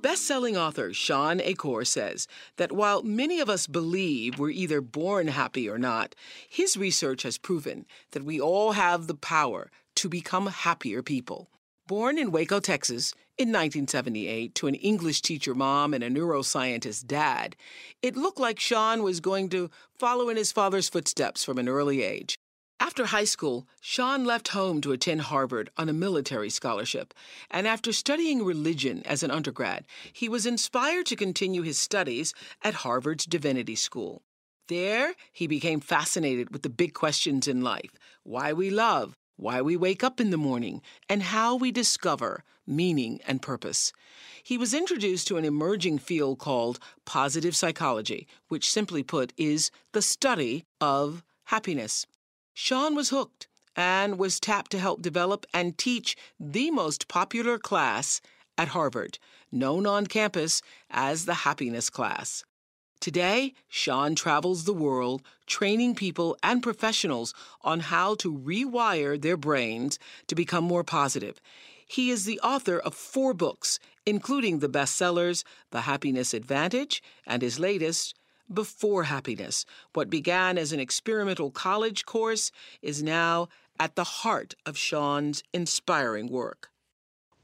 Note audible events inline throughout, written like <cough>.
Best-selling author Shawn Achor says that while many of us believe we're either born happy or not, his research has proven that we all have the power to become happier people. Born in Waco, Texas, in 1978 to an English teacher mom and a neuroscientist dad, it looked like Shawn was going to follow in his father's footsteps from an early age. After high school, Shawn left home to attend Harvard on a military scholarship, and after studying religion as an undergrad, he was inspired to continue his studies at Harvard's Divinity School. There, he became fascinated with the big questions in life why we love, why we wake up in the morning, and how we discover meaning and purpose. He was introduced to an emerging field called positive psychology, which simply put is the study of happiness. Shawn was hooked and was tapped to help develop and teach the most popular class at Harvard, known on campus as the Happiness Class. Today, Shawn travels the world training people and professionals on how to rewire their brains to become more positive. He is the author of four books, including the bestsellers The Happiness Advantage and his latest, before happiness. What began as an experimental college course is now at the heart of Shawn's inspiring work.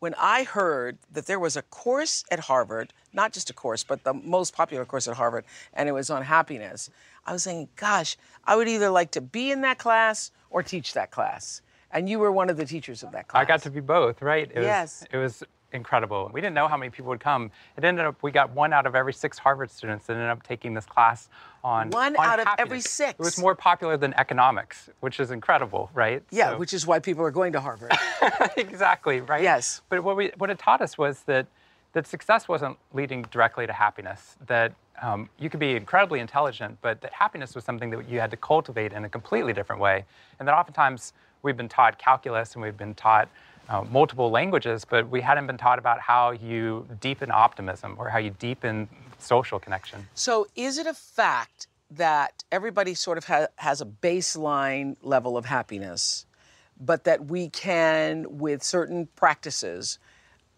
When I heard that there was a course at Harvard, not just a course, but the most popular course at Harvard, and it was on happiness, I was saying, gosh, I would either like to be in that class or teach that class. And you were one of the teachers of that class. I got to be both, right? It yes. Was, it was incredible. We didn't know how many people would come. It ended up we got one out of every six Harvard students that ended up taking this class on one on out of every six. It was more popular than economics, which is incredible, right? Yeah, so. which is why people are going to Harvard. <laughs> exactly, right? Yes. But what we what it taught us was that that success wasn't leading directly to happiness. That um, you could be incredibly intelligent, but that happiness was something that you had to cultivate in a completely different way. And that oftentimes we've been taught calculus and we've been taught uh, multiple languages, but we hadn't been taught about how you deepen optimism or how you deepen social connection. So, is it a fact that everybody sort of ha- has a baseline level of happiness, but that we can, with certain practices,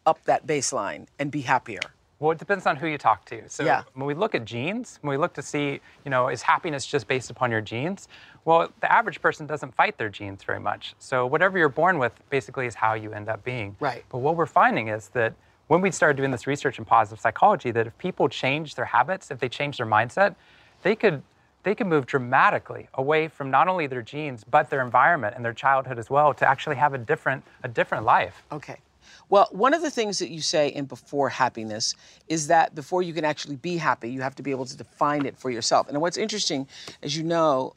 up that baseline and be happier? Well, it depends on who you talk to. So yeah. when we look at genes, when we look to see, you know, is happiness just based upon your genes? Well, the average person doesn't fight their genes very much. So whatever you're born with basically is how you end up being. Right. But what we're finding is that when we started doing this research in positive psychology, that if people change their habits, if they change their mindset, they could they can move dramatically away from not only their genes but their environment and their childhood as well to actually have a different a different life. Okay. Well, one of the things that you say in Before Happiness is that before you can actually be happy, you have to be able to define it for yourself. And what's interesting, as you know,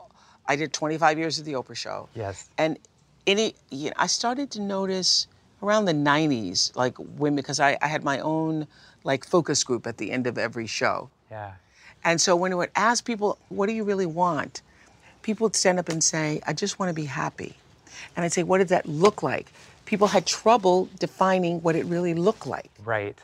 I did 25 years of the Oprah Show. Yes. And any, you know, I started to notice around the 90s, like women, because I, I had my own like focus group at the end of every show. Yeah. And so when I would ask people, what do you really want? People would stand up and say, I just want to be happy. And I'd say, what does that look like? People had trouble defining what it really looked like. Right.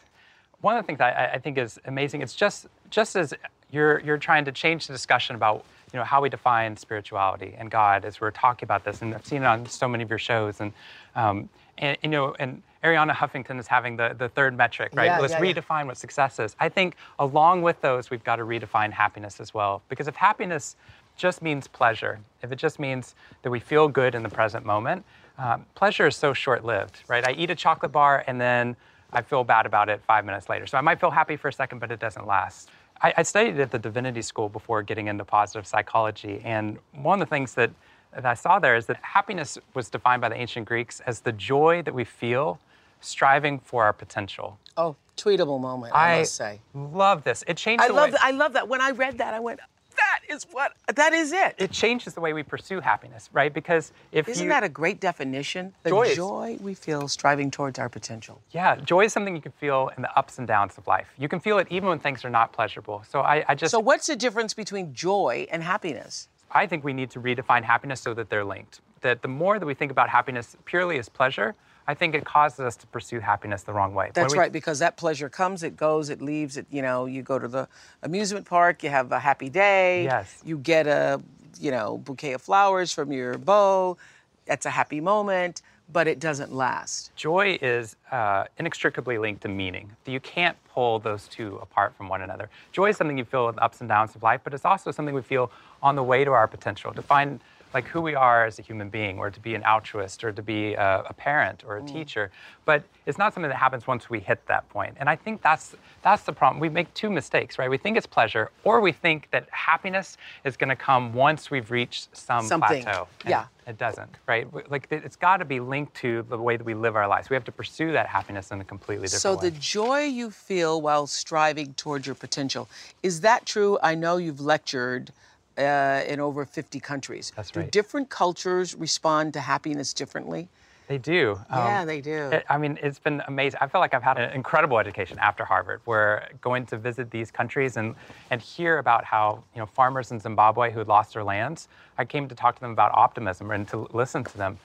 One of the things I, I think is amazing, it's just just as you're, you're trying to change the discussion about you know, how we define spirituality and God as we're talking about this. And I've seen it on so many of your shows. And, um, and you know, and Arianna Huffington is having the, the third metric, right? Yeah, Let's yeah, yeah. redefine what success is. I think along with those, we've got to redefine happiness as well. Because if happiness just means pleasure, if it just means that we feel good in the present moment, um, pleasure is so short lived, right? I eat a chocolate bar and then I feel bad about it five minutes later. So I might feel happy for a second, but it doesn't last. I, I studied at the divinity school before getting into positive psychology. And one of the things that, that I saw there is that happiness was defined by the ancient Greeks as the joy that we feel striving for our potential. Oh, tweetable moment, I, I must say. love this. It changed I the love way, that. I love that. When I read that, I went, that is what, that is it. it changes the way we pursue happiness, right? Because if Isn't you that a great definition? The Joy is- joy we feel striving towards our potential. Yeah, joy is something you can feel in the ups and downs of life. You can feel it even when things are not pleasurable. So I, I just, So, what's the difference between joy and happiness? I think we need to redefine happiness so that they're linked. That the more that we think about happiness purely as pleasure, I think it causes us to pursue happiness the wrong way. That's we- right, because that pleasure comes, it goes, it leaves. It you know, you go to the amusement park, you have a happy day. Yes. You get a you know bouquet of flowers from your beau. That's a happy moment, but it doesn't last. Joy is uh, inextricably linked to meaning. You can't pull those two apart from one another. Joy is something you feel with ups and downs of life, but it's also something we feel on the way to our potential, to find like who we are as a human being, or to be an altruist, or to be a, a parent or a mm. teacher. But it's not something that happens once we hit that point. And I think that's that's the problem. We make two mistakes, right? We think it's pleasure, or we think that happiness is going to come once we've reached some Something. plateau. Yeah. it doesn't, right? Like it- it's got to be linked to the way that we live our lives. We have to pursue that happiness in a completely different So way. So the joy you feel while striving towards your potential is that true? I know you've lectured uh, in over 50 countries. That's do different cultures respond to happiness differently? They do. Yeah, Um, they do. it- I mean, it's been amazing. I feel like I've had an incredible education after Harvard, where going to visit these countries and, and hear about how you know farmers in Zimbabwe who had lost their lands. I came to talk to them about optimism and to listen to them.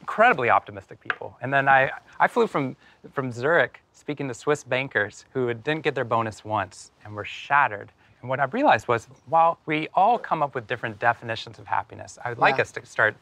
Incredibly optimistic people. And then I, I flew from from Zurich speaking to Swiss bankers who didn't get their bonus once and were shattered. And what I realized was, while we all come up with different definitions of happiness, I would like Yeah. us to start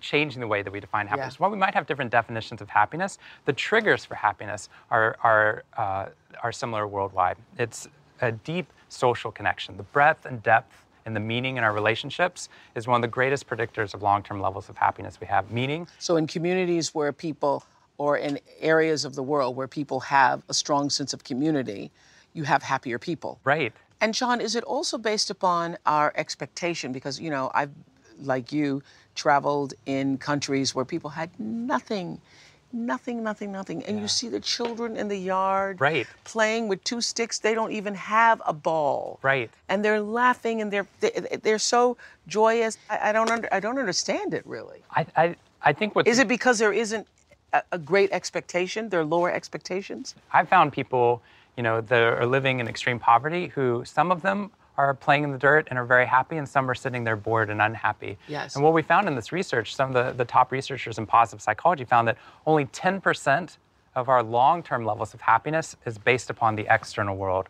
changing the way that we define happiness. While we might have different definitions of happiness, the triggers for happiness are, are, uh, are similar worldwide. It's a deep social connection. The breadth and depth and the meaning in our relationships is one of the greatest predictors of long term levels of happiness we have. Meaning, So, in communities where people, or in areas of the world where people have a strong sense of community, you have happier people. right. And Shawn, is it also based upon our expectation? Because, you know, I've, like you, traveled in countries where people had nothing, nothing, nothing, nothing. And you see the children in the yard Right. playing with two sticks. They don't even have a ball. Right. And they're laughing and they're, they, they're so joyous. I, I, don't under, I don't understand it really. I, I, I think what Is it because there isn't a, a great expectation? There are lower expectations? I've found people, you know, that are living in extreme poverty who some of them are playing in the dirt and are very happy, and some are sitting there bored and unhappy. Yes. And what we found in this research, some of the, the top researchers in positive psychology found that only 10% of our long term levels of happiness is based upon the external world.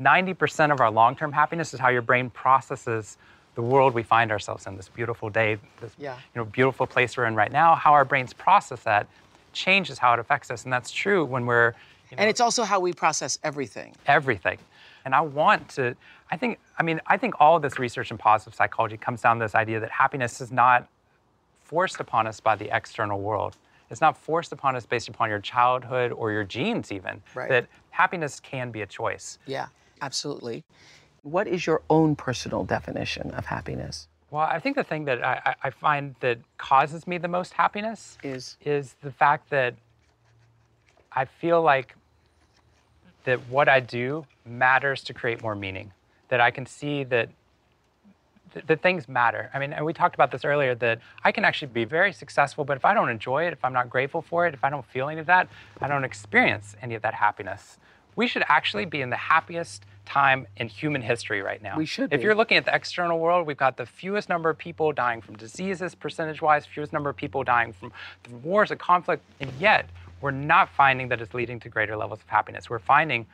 90% of our long term happiness is how your brain processes the world we find ourselves in, this beautiful day, this Yeah. you know, beautiful place we're in right now. How our brains process that changes how it affects us. And that's true when we're you know, And it's also how we process everything. everything. And I want to, I think, I mean, I think all of this research in positive psychology comes down to this idea that happiness is not forced upon us by the external world. It's not forced upon us based upon your childhood or your genes, even. Right. That happiness can be a choice. Yeah, absolutely. What is your own personal definition of happiness? Well, I think the thing that I, I- I find that causes me the most happiness Is? is the fact that I feel like that what I do matters to create more meaning. That I can see that th- that things matter. I mean, and we talked about this earlier that I can actually be very successful, but if I don't enjoy it, if I'm not grateful for it, if I don't feel any of that, I don't experience any of that happiness. We should actually be in the happiest time in human history right now. We should If you're looking at the external world, we've got the fewest number of people dying from diseases, percentage wise, fewest number of people dying from, from wars and conflict, and yet we're not finding that it's leading to greater levels of happiness. We're finding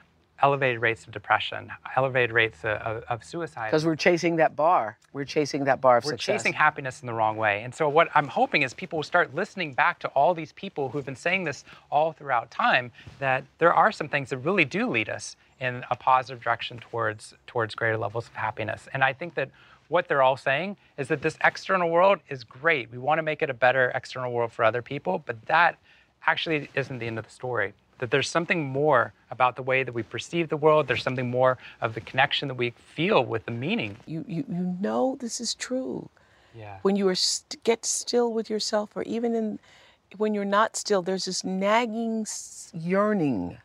elevated rates of depression, elevated rates of, of, suicide. Because we're chasing that bar. We're chasing that bar of success. We're chasing happiness in the wrong way. And so, what I'm hoping is people will start listening back to all these people who've been saying this all throughout time that there are some things that really do lead us in a positive direction towards, towards greater levels of happiness. And I think that what they're all saying is that this external world is great. We want to make it a better external world for other people, but that actually isn't the end of the story. That there's something more about the way that we perceive the world. There's something more of the connection that we feel with the meaning. You, you, you know this is true. Yeah. When you are st- get still with yourself, or even in when you're not still, there's this nagging yearning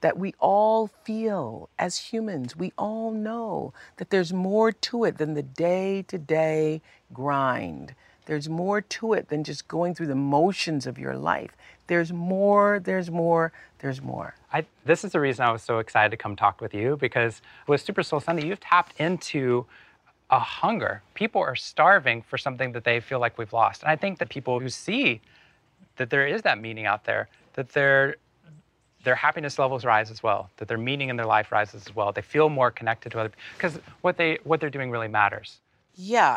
that we all feel as humans. We all know that there's more to it than the day to day grind. There's more to it than just going through the motions of your life. There's more, there's more, there's more. I, this is the reason I was so excited to come talk with you because with Super Soul Sunday, you've tapped into a hunger. People are starving for something that they feel like we've lost. And I think that people who see that there is that meaning out there, that their their happiness levels rise as well, that their meaning in their life rises as well. They feel more connected to other because what they what they're doing really matters. Yeah,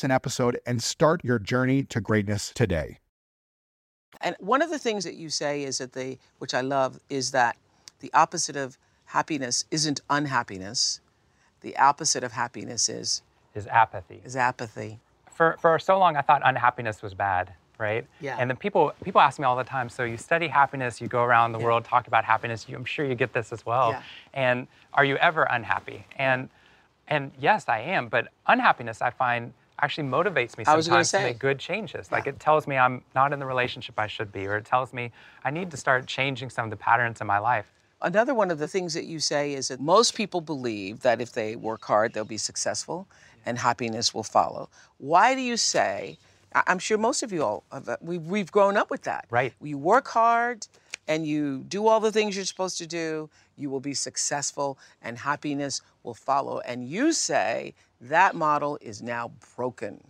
an episode and start your journey to greatness today. And one of the things that you say is that the, which I love, is that the opposite of happiness isn't unhappiness. The opposite of happiness is Is apathy. is apathy. for for so long I thought unhappiness was bad, right? Yeah. And then people people ask me all the time. So you study happiness, you go around the world talk about happiness. You, I'm sure you get this as well. Yeah. And are you ever unhappy? And and yes, I am. But unhappiness, I find actually motivates me I was gonna sometimes to make good changes. Like Yeah. it tells me I'm not in the relationship I should be, or it tells me I need to start changing some of the patterns in my life. Another one of the things that you say is that most people believe that if they work hard, they'll be successful and happiness will follow. Why do you say, I'm sure most of you all, have, uh, we, we've grown up with that. Right. You work hard and you do all the things you're supposed to do, you will be successful and happiness will follow. And you say that model is now broken.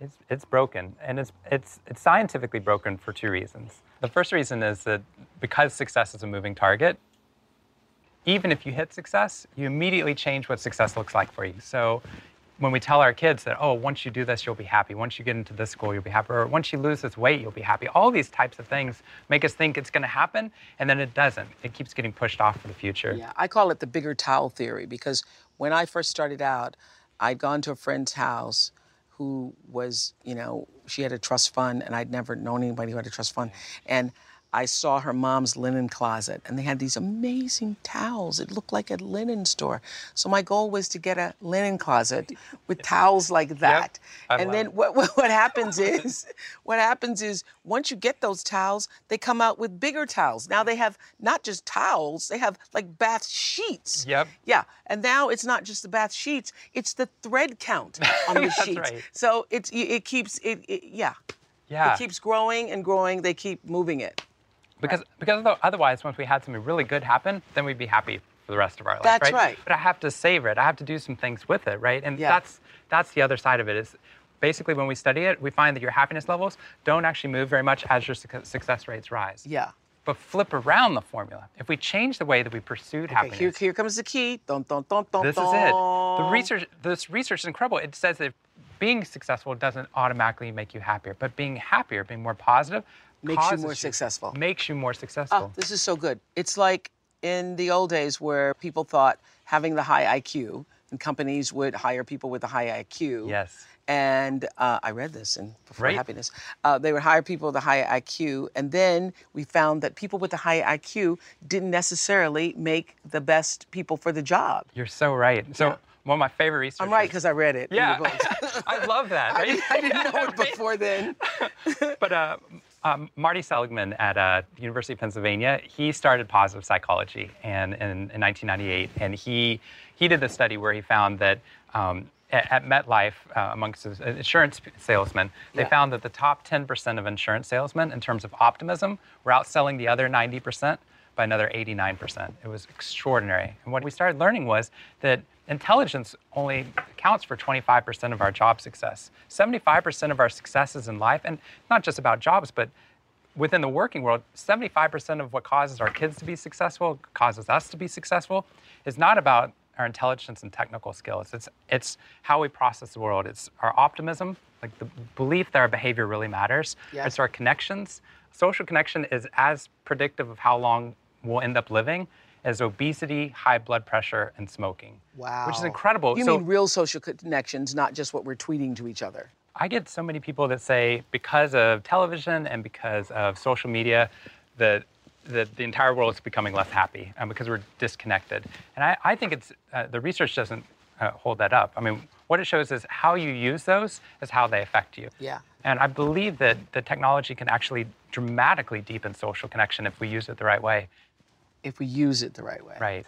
It's, it's broken, and it's, it's, it's scientifically broken for two reasons. The first reason is that because success is a moving target, even if you hit success, you immediately change what success looks like for you. So when we tell our kids that, oh, once you do this, you'll be happy. Once you get into this school, you'll be happy. Or once you lose this weight, you'll be happy. All these types of things make us think it's going to happen, and then it doesn't. It keeps getting pushed off for the future. Yeah, I call it the bigger towel theory because when I first started out, I'd gone to a friend's house who was, you know, she had a trust fund and I'd never known anybody who had a trust fund. Mm. And I saw her mom's linen closet and they had these amazing towels. It looked like a linen store. So my goal was to get a linen closet <laughs> with towels like that. I and then what, what, what happens <laughs> is, what happens is once you get those towels, they come out with bigger towels. Now they have not just towels, they have like bath sheets. Yep. Yeah, and now it's not just the bath sheets; it's the thread count <laughs> on the That's sheets. right. So it's it keeps it, it yeah. Yeah. It keeps growing and growing. They keep moving it. Because because otho- otherwise, once we had something really good happen, then we'd be happy for the rest of our life. That's right. right. But I have to savor it. I have to do some things with it, right? And Yeah. that's that's the other side of it. Is basically when we study it, we find that your happiness levels don't actually move very much as your suc- success rates rise. Yeah. But flip around the formula. If we change the way that we pursued Okay, happiness, here, here comes the key. Dun, dun, dun, dun, this is it. The research, this research is incredible. It says that being successful doesn't automatically make you happier, but being happier, being more positive, Makes you causes more successful. Makes you more successful. Oh, this is so good. It's like in the old days where people thought having the high IQ and companies would hire people with a high IQ. Yes. And uh, I read this in Before Right. Happiness. Uh, they would hire people with a high IQ, and then we found that people with a high IQ didn't necessarily make the best people for the job. You're so right. So Yeah. one of my favorite researchers. I'm right because I read it. in the Yeah. <laughs> I love that. <laughs> I, Right? didn't- I didn't know it before then. <laughs> but uh, Um, Marty Seligman at uh, the University of Pennsylvania, he started positive psychology and, in, in 1998, and he he did the study where he found that um, at, at MetLife, uh, amongst insurance salesmen, they Yeah. found that the top 10% of insurance salesmen, in terms of optimism, were outselling the other 90% by another 89%. It was extraordinary. And what we started learning was that intelligence only accounts for 25% of our job success. 75% of our successes in life, and not just about jobs, but within the working world, 75% of what causes our kids to be successful, causes us to be successful, is not about our intelligence and technical skills. It's, it's how we process the world. It's our optimism, like the belief that our behavior really matters. It's our connections. Social connection is as predictive of how long we'll end up living as obesity, high blood pressure, and smoking. Wow. Which is incredible. You So- mean real social connections, not just what we're tweeting to each other. I get so many people that say because of television and because of social media, that the, the entire world is becoming less happy um, because we're disconnected. And I, I think it's uh, the research doesn't uh, hold that up. I mean, what it shows is how you use those is how they affect you. Yeah. And I believe that the technology can actually dramatically deepen social connection if we use it the right way. If we use it the right way. Right.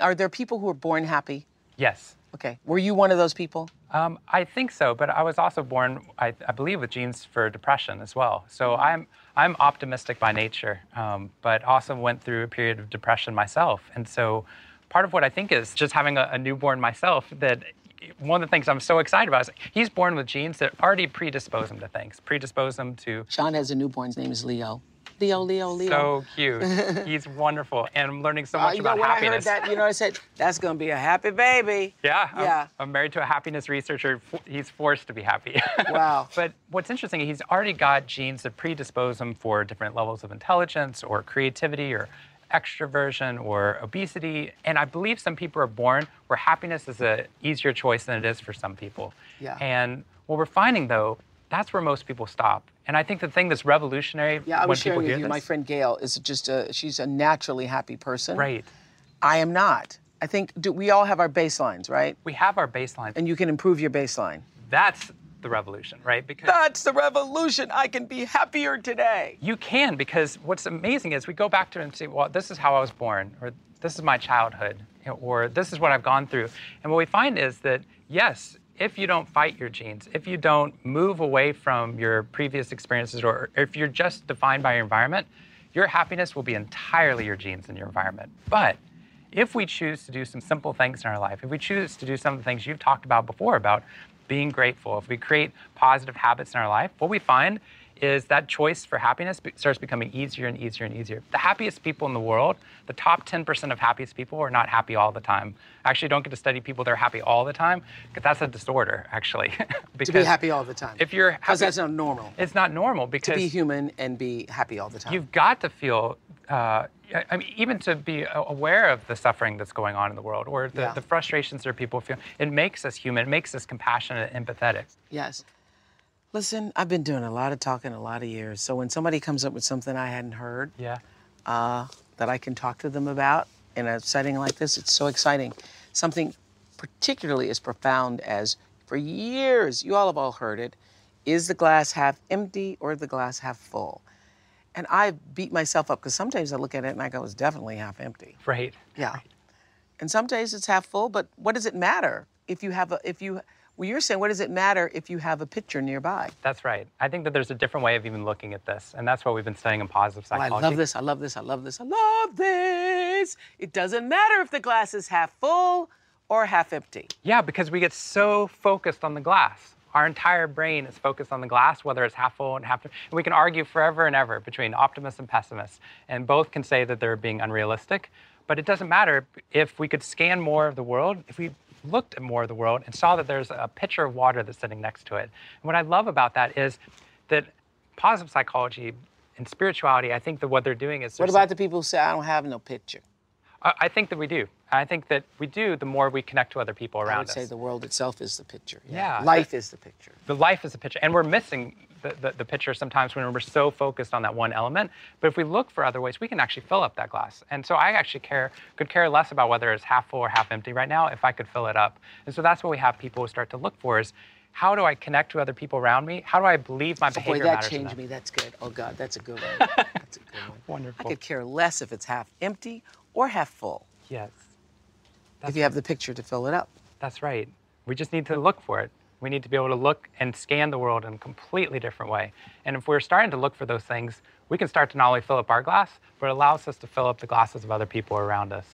Are there people who are born happy? Yes. Okay. Were you one of those people? Um, I think so, but I was also born, I, I believe, with genes for depression as well. So I'm I'm optimistic by nature, um, but also went through a period of depression myself. And so part of what I think is just having a, a newborn myself that one of the things I'm so excited about is he's born with genes that already predispose him to things, predispose him to Shawn has a newborn. His name is Leo. Leo, Leo, Leo. so cute. <laughs> he's wonderful, and I'm learning so Uh, much you know, about when happiness. I heard that, you know, I said, that's going to be a happy baby. Yeah, I'm, Yeah. I'm married to a happiness researcher. He's forced to be happy. <laughs> Wow. but what's interesting, he's already got genes that predispose him for different levels of intelligence or creativity or extroversion or obesity. And I believe some people are born where happiness is a easier choice than it is for some people. Yeah. And what we're finding though, that's where most people stop. And I think the thing that's revolutionary Yeah, I was sharing with you. this, My friend Gayle is just a, she's a naturally happy person. right? I am not. I think do, we all have our baselines, right? We have our baseline. And you can improve your baseline. that's the revolution, right? Because That's the revolution. I can be happier today. You can because what's amazing is we go back to it and say, well, this is how I was born, or this is my childhood, or this is what I've gone through. And what we find is that yes, if you don't fight your genes, if you don't move away from your previous experiences, or if you're just defined by your environment, your happiness will be entirely your genes and your environment. But if we choose to do some simple things in our life, if we choose to do some of the things you've talked about before about being grateful, if we create positive habits in our life, what we find is that choice for happiness starts becoming easier and easier and easier. The happiest people in the world, the top 10% of happiest people are not happy all the time. I actually don't get to study people that are happy all the time because that's a disorder, actually. <laughs> To be happy all the time. If you're Because happy, that's not normal. it's not normal because To be human and be happy all the time. you've got to feel uh, I mean, even to be aware of the suffering that's going on in the world or the, Yeah. the frustrations that people feel it makes us human it makes us compassionate and empathetic Yes. Listen, I've been doing a lot of talking a lot of years. So when somebody comes up with something I hadn't heard yeah uh, that I can talk to them about in a setting like this, it's so exciting. Something particularly as profound as for years, you all have all heard it, is the glass half empty or the glass half full? And I beat myself up because sometimes I look at it and I go, it's definitely half empty. right Yeah. And some days it's half full, but what does it matter if you have a if you well you're saying what does it matter if you have a picture nearby? that's right i think that there's a different way of even looking at this and that's what we've been studying in positive Oh, I love this, I love this, I love this, I love this. It doesn't matter if the glass is half full or half empty. yeah because we get so focused on the glass our entire brain is focused on the glass, whether it's half full and half. And we can argue forever and ever between optimists and pessimists, and both can say that they're being unrealistic. But it doesn't matter if we could scan more of the world, if we looked at more of the world and saw that there's a pitcher of water that's sitting next to it. And what I love about that is that positive psychology and spirituality, I think that what they're doing is What about the people who say I don't have no picture? I I think that we do. I think that we do the more we connect to other people around us. I would us. say the world itself is the picture. Yeah. Life is the picture. the life is the picture and we're missing the, the, the picture sometimes when we're so focused on that one element but if we look for other ways we can actually fill up that glass and so i actually care could care less about whether it's half full or half empty right now if i could fill it up and so that's what we have people start to look for is how do I connect to other people around me? How do I believe my Oh, behavior boy, that matters changed enough? me. That's good. Oh God, that's a good one. <laughs> That's a good one. Wonderful. I could care less if it's half empty or half full. Yes, if you have the picture to fill it up. that's right. We just need to look for it. We need to be able to look and scan the world in a completely different way. And if we're starting to look for those things, we can start to not only fill up our glass, but it allows us to fill up the glasses of other people around us.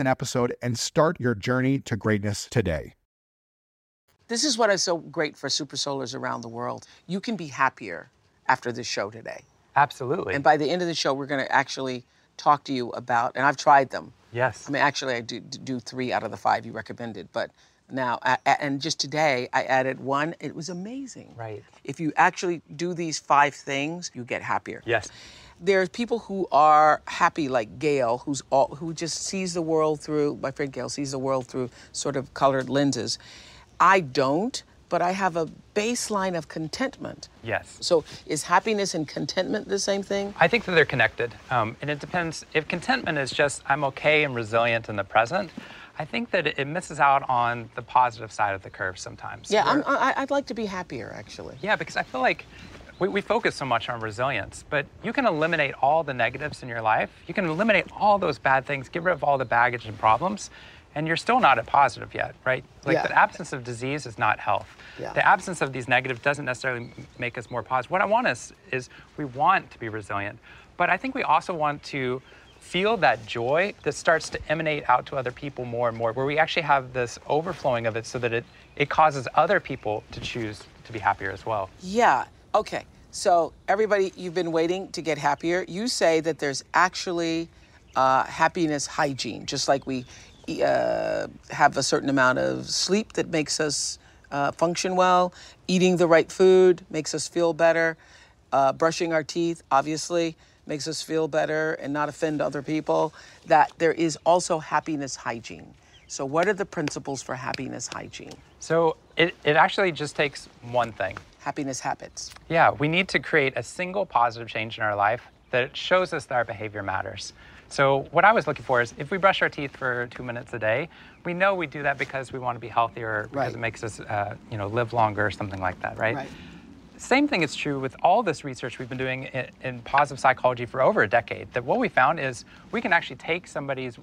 an episode and start your journey to greatness today. This is what is so great for Super Soulers around the world. You can be happier after this show today. Absolutely. And by the end of the show, we're going to actually talk to you about, and I've tried them. yes. I mean, actually, I do, do three out of the five you recommended, but now, a- a- and just today, I added one. It was amazing. Right. If you actually do these five things, you get happier. yes. There's people who are happy, like Gayle, who's all, who just sees the world through. My friend Gayle sees the world through sort of colored lenses. I don't, but I have a baseline of contentment. Yes. So, is happiness and contentment the same thing? I think that they're connected. Um, and it depends. If contentment is just, I'm okay and resilient in the present, I think that it, misses out on the positive side of the curve sometimes. Yeah, I'm, I'd like to be happier, actually. Yeah, because I feel like we, we focus so much on resilience, but you can eliminate all the negatives in your life. You can eliminate all those bad things, get rid of all the baggage and problems, and you're still not at positive yet, right? Like Yeah. the absence of disease is not health. Yeah. The absence of these negatives doesn't necessarily make us more positive. What I want us is we want to be resilient, but I think we also want to feel that joy that starts to emanate out to other people more and more, where we actually have this overflowing of it so that it, it causes other people to choose to be happier as well. Yeah. Okay. So everybody, you've been waiting to get happier. You say that there's actually uh, happiness hygiene, just like we uh, have a certain amount of sleep that makes us uh, function well. Eating the right food makes us feel better. Uh, brushing our teeth, obviously, makes us feel better and not offend other people. That there is also happiness hygiene. So, what are the principles for happiness hygiene? So it, it actually just takes one thing. Happiness habits. Yeah, we need to create a single positive change in our life that shows us that our behavior matters. So what I was looking for is if we brush our teeth for two minutes a day, we know we do that because we want to be healthier, because Right. it makes us, uh, you know, live longer or something like that, right? Right. Same thing is true with all this research we've been doing in, in positive psychology for over a decade. That what we found is we can actually take somebody's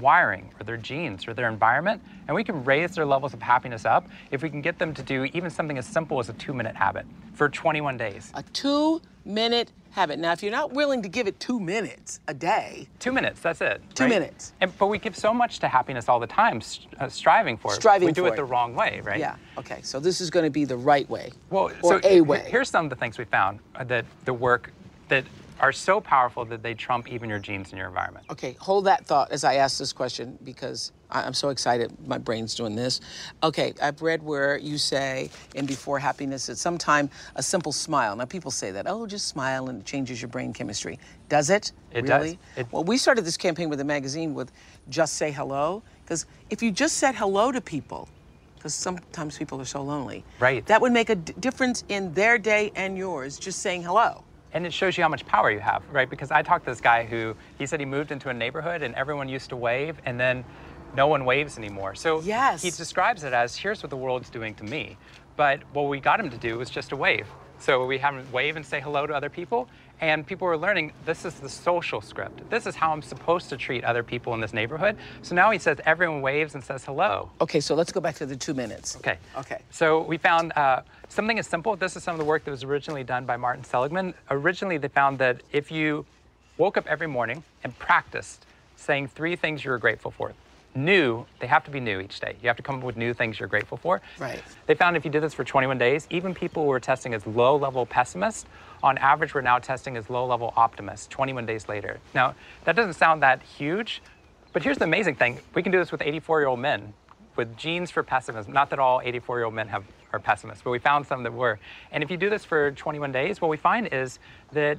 wiring or their genes or their environment and we can raise their levels of happiness up if we can get them to do even something as simple as a two minute habit for 21 days. a two minute habit. Now, if you're not willing to give it two minutes a day, Two minutes, that's it. Two right? minutes. And, but we give so much to happiness all the time, st- uh, striving for it. Striving We do it it. the wrong way, right? yeah, okay, so this is going to be the right way. Well, or so a way. Here's some of the things we found uh, that the work that are so powerful that they trump even your genes and your environment. Okay, hold that thought as I ask this question because I'm so excited. My brain's doing this. Okay, I've read where you say in Before Happiness that sometime a simple smile. Now, people say that, oh, just smile and it changes your brain chemistry. Does it? It does. really? It- well, we started this campaign with the magazine with Just Say Hello because if you just said hello to people, because sometimes people are so lonely, Right. That would make a d- difference in their day and yours. Just saying hello. And it shows you how much power you have, right? Because I talked to this guy who he said he moved into a neighborhood and everyone used to wave, and then no one waves anymore. So Yes. he describes it as here's what the world's doing to me. But what we got him to do was just to wave. So we have him wave and say hello to other people, and people were learning this is the social script. This is how I'm supposed to treat other people in this neighborhood. So now he says everyone waves and says hello. Okay, so let's go back to the two minutes. Okay. Okay. So we found uh, something as simple. This is some of the work that was originally done by Martin Seligman. Originally, they found that if you woke up every morning and practiced saying three things you were grateful for, new, they have to be new each day. You have to come up with new things you're grateful for. Right. They found if you did this for 21 days, even people who were testing as low level pessimists, on average, were now testing as low level optimists 21 days later. Now, that doesn't sound that huge, but here's the amazing thing we can do this with 84 year old men with genes for pessimism. Not that all 84 year old men have, are pessimists, but we found some that were. And if you do this for 21 days, what we find is that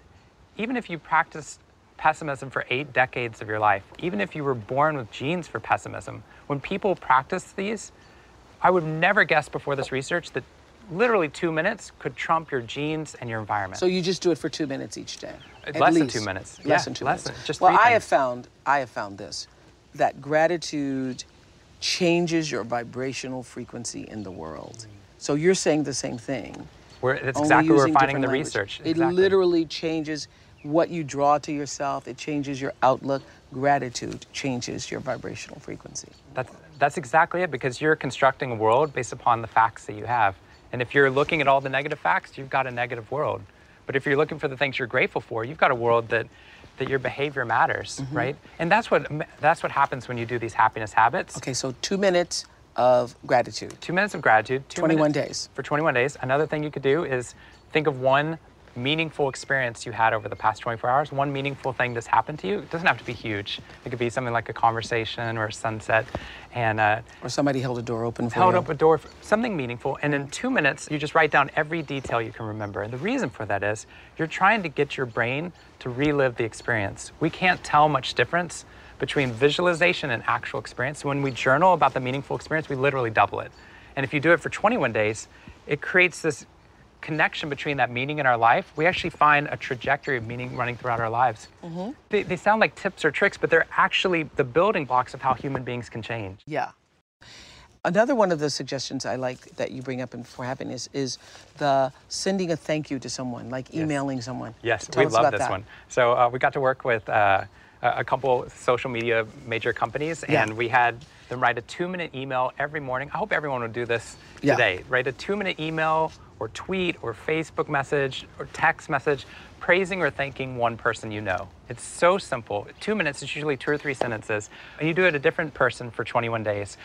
even if you practice pessimism for eight decades of your life, even if you were born with genes for pessimism, when people practice these, I would never guess before this research that literally two minutes could trump your genes and your environment. So you just do it for two minutes each day. At Less than two minutes. Less Yeah, than two less minutes. than- just well, I have found I have found this that gratitude changes your vibrational frequency in the world. So you're saying the same thing. We're, that's only exactly what we're finding in the language. research. It Exactly. literally changes what you draw to yourself. It changes your outlook. Gratitude changes your vibrational frequency. That's, that's exactly it because you're constructing a world based upon the facts that you have. And if you're looking at all the negative facts, you've got a negative world. But if you're looking for the things you're grateful for, you've got a world that, that your behavior matters, Mm-hmm. right? And that's what, that's what happens when you do these happiness habits. Okay, so two minutes of gratitude. Two minutes of gratitude. Two 21 minutes days. For 21 days. Another thing you could do is think of one meaningful experience you had over the past 24 hours, one meaningful thing that's happened to you. It doesn't have to be huge. It could be something like a conversation or a sunset. And uh, Or somebody held a door open for held you. up a door, for something meaningful, and in two minutes, you just write down every detail you can remember. And the reason for that is you're trying to get your brain to relive the experience. We can't tell much difference between visualization and actual experience. So when we journal about the meaningful experience, we literally double it. And if you do it for 21 days, it creates this connection between that meaning in our life. We actually find a trajectory of meaning running throughout our lives. They, they sound like tips or tricks, but they're actually the building blocks of how human beings can change. Yeah. Another one of the suggestions I like that you bring up in For Happiness is the sending a thank you to someone, like emailing someone. Yes, Tell we love this that. one. So uh, we got to work with uh, a a couple social media major companies, Yeah. and we had them write a two-minute email every morning. I hope everyone would do this Yeah. today. Write a two-minute email or tweet or Facebook message or text message praising or thanking one person you know. It's so simple. Two minutes is usually two or three sentences, and you do it a different person for 21 days.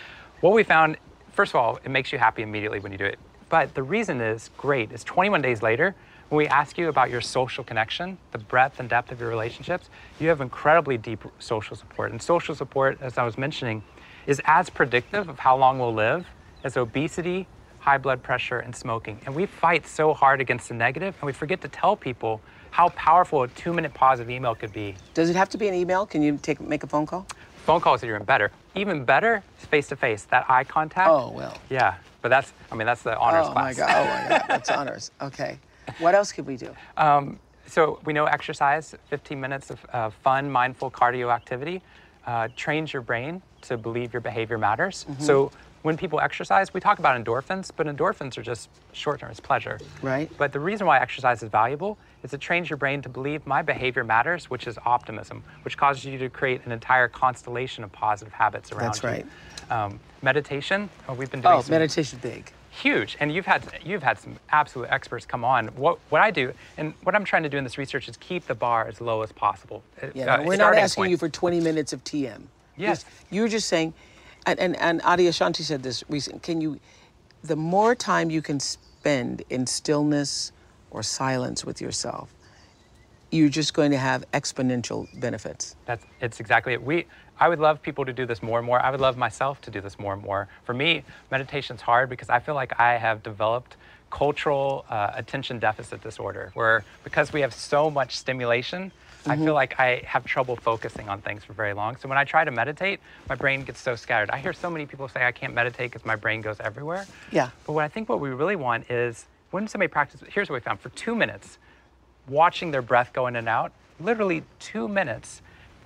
What we found, first of all, it makes you happy immediately when you do it. But the reason is great is 21 days later, when we ask you about your social connection, the breadth and depth of your relationships, you have incredibly deep social support. And social support, as I was mentioning, is as predictive of how long we'll live as obesity, high blood pressure, and smoking. And we fight so hard against the negative, and we forget to tell people how powerful a two minute positive email could be. Does it have to be an email? Can you take make a phone call? Phone calls are even better. Even better, face to face, that eye contact. Oh, well. Yeah, but that's, I mean, that's the honors class. oh my god! Oh my god! <laughs> That's honors. Okay. <laughs> What else could we do? Um, so we know exercise, 15 minutes of uh, fun, mindful cardio activity, uh, trains your brain to believe your behavior matters. Mm-hmm. So when people exercise, we talk about endorphins, but endorphins are just short-term, it's pleasure. Right. But the reason why exercise is valuable is it trains your brain to believe my behavior matters, which is optimism, which causes you to create an entire constellation of positive habits around That's you. right. Um, meditation, oh, we've been doing Oh, some meditation big. Huge and you've had you've had some absolute experts come on what what i do and what i'm trying to do in this research is keep the bar as low as possible Yeah, uh, no, we're not asking point. you for 20 minutes of TM. Yes. You're just saying, and, and, and Adyashanti said this recently, can you, the more time you can spend in stillness or silence with yourself, you're just going to have exponential benefits. That's it's exactly it. We I would love people to do this more and more. I would love myself to do this more and more. For me, meditation's hard because I feel like I have developed cultural uh, attention deficit disorder, where because we have so much stimulation, I feel like I have trouble focusing on things for very long. So when I try to meditate, my brain gets so scattered. I hear so many people say I can't meditate because my brain goes everywhere. Yeah. But what I think what we really want is when somebody practices, here's what we found for two minutes, watching their breath go in and out, literally two minutes,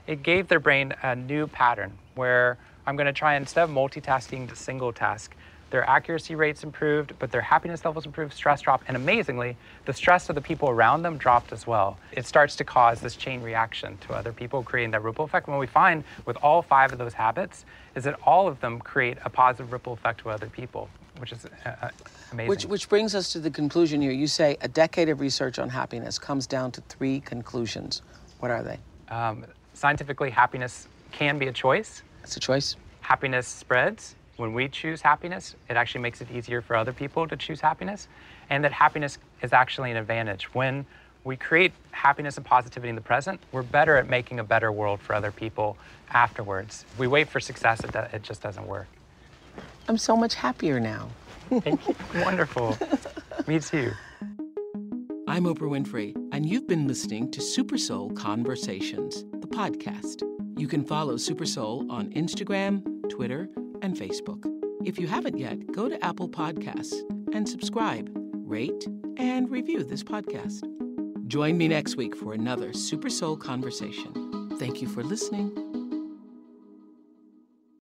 it gave their brain a new pattern where I'm going to try instead of multitasking to single task. Their accuracy rates improved, but their happiness levels improved, stress dropped, and amazingly, the stress of the people around them dropped as well. It starts to cause this chain reaction to other people, creating that ripple effect. And What we find with all five of those habits is that all of them create a positive ripple effect to other people, which is uh, uh, amazing. Which, which brings us to the conclusion here. You say a decade of research on happiness comes down to three conclusions. What are they? um, scientifically, happiness can be a choice. It's a choice. happiness spreads. When we choose happiness, it actually makes it easier for other people to choose happiness. And that happiness is actually an advantage. When we create happiness and positivity in the present, we're better at making a better world for other people afterwards. If we wait for success, it, it just doesn't work. I'm so much happier now. Thank you. Wonderful. <laughs> Me too. I'm Oprah Winfrey, and you've been listening to Super Soul Conversations, the podcast. You can follow Super Soul on Instagram, Twitter, and Facebook. If you haven't yet, go to Apple Podcasts and subscribe, rate, and review this podcast. Join me next week for another Super Soul Conversation. Thank you for listening.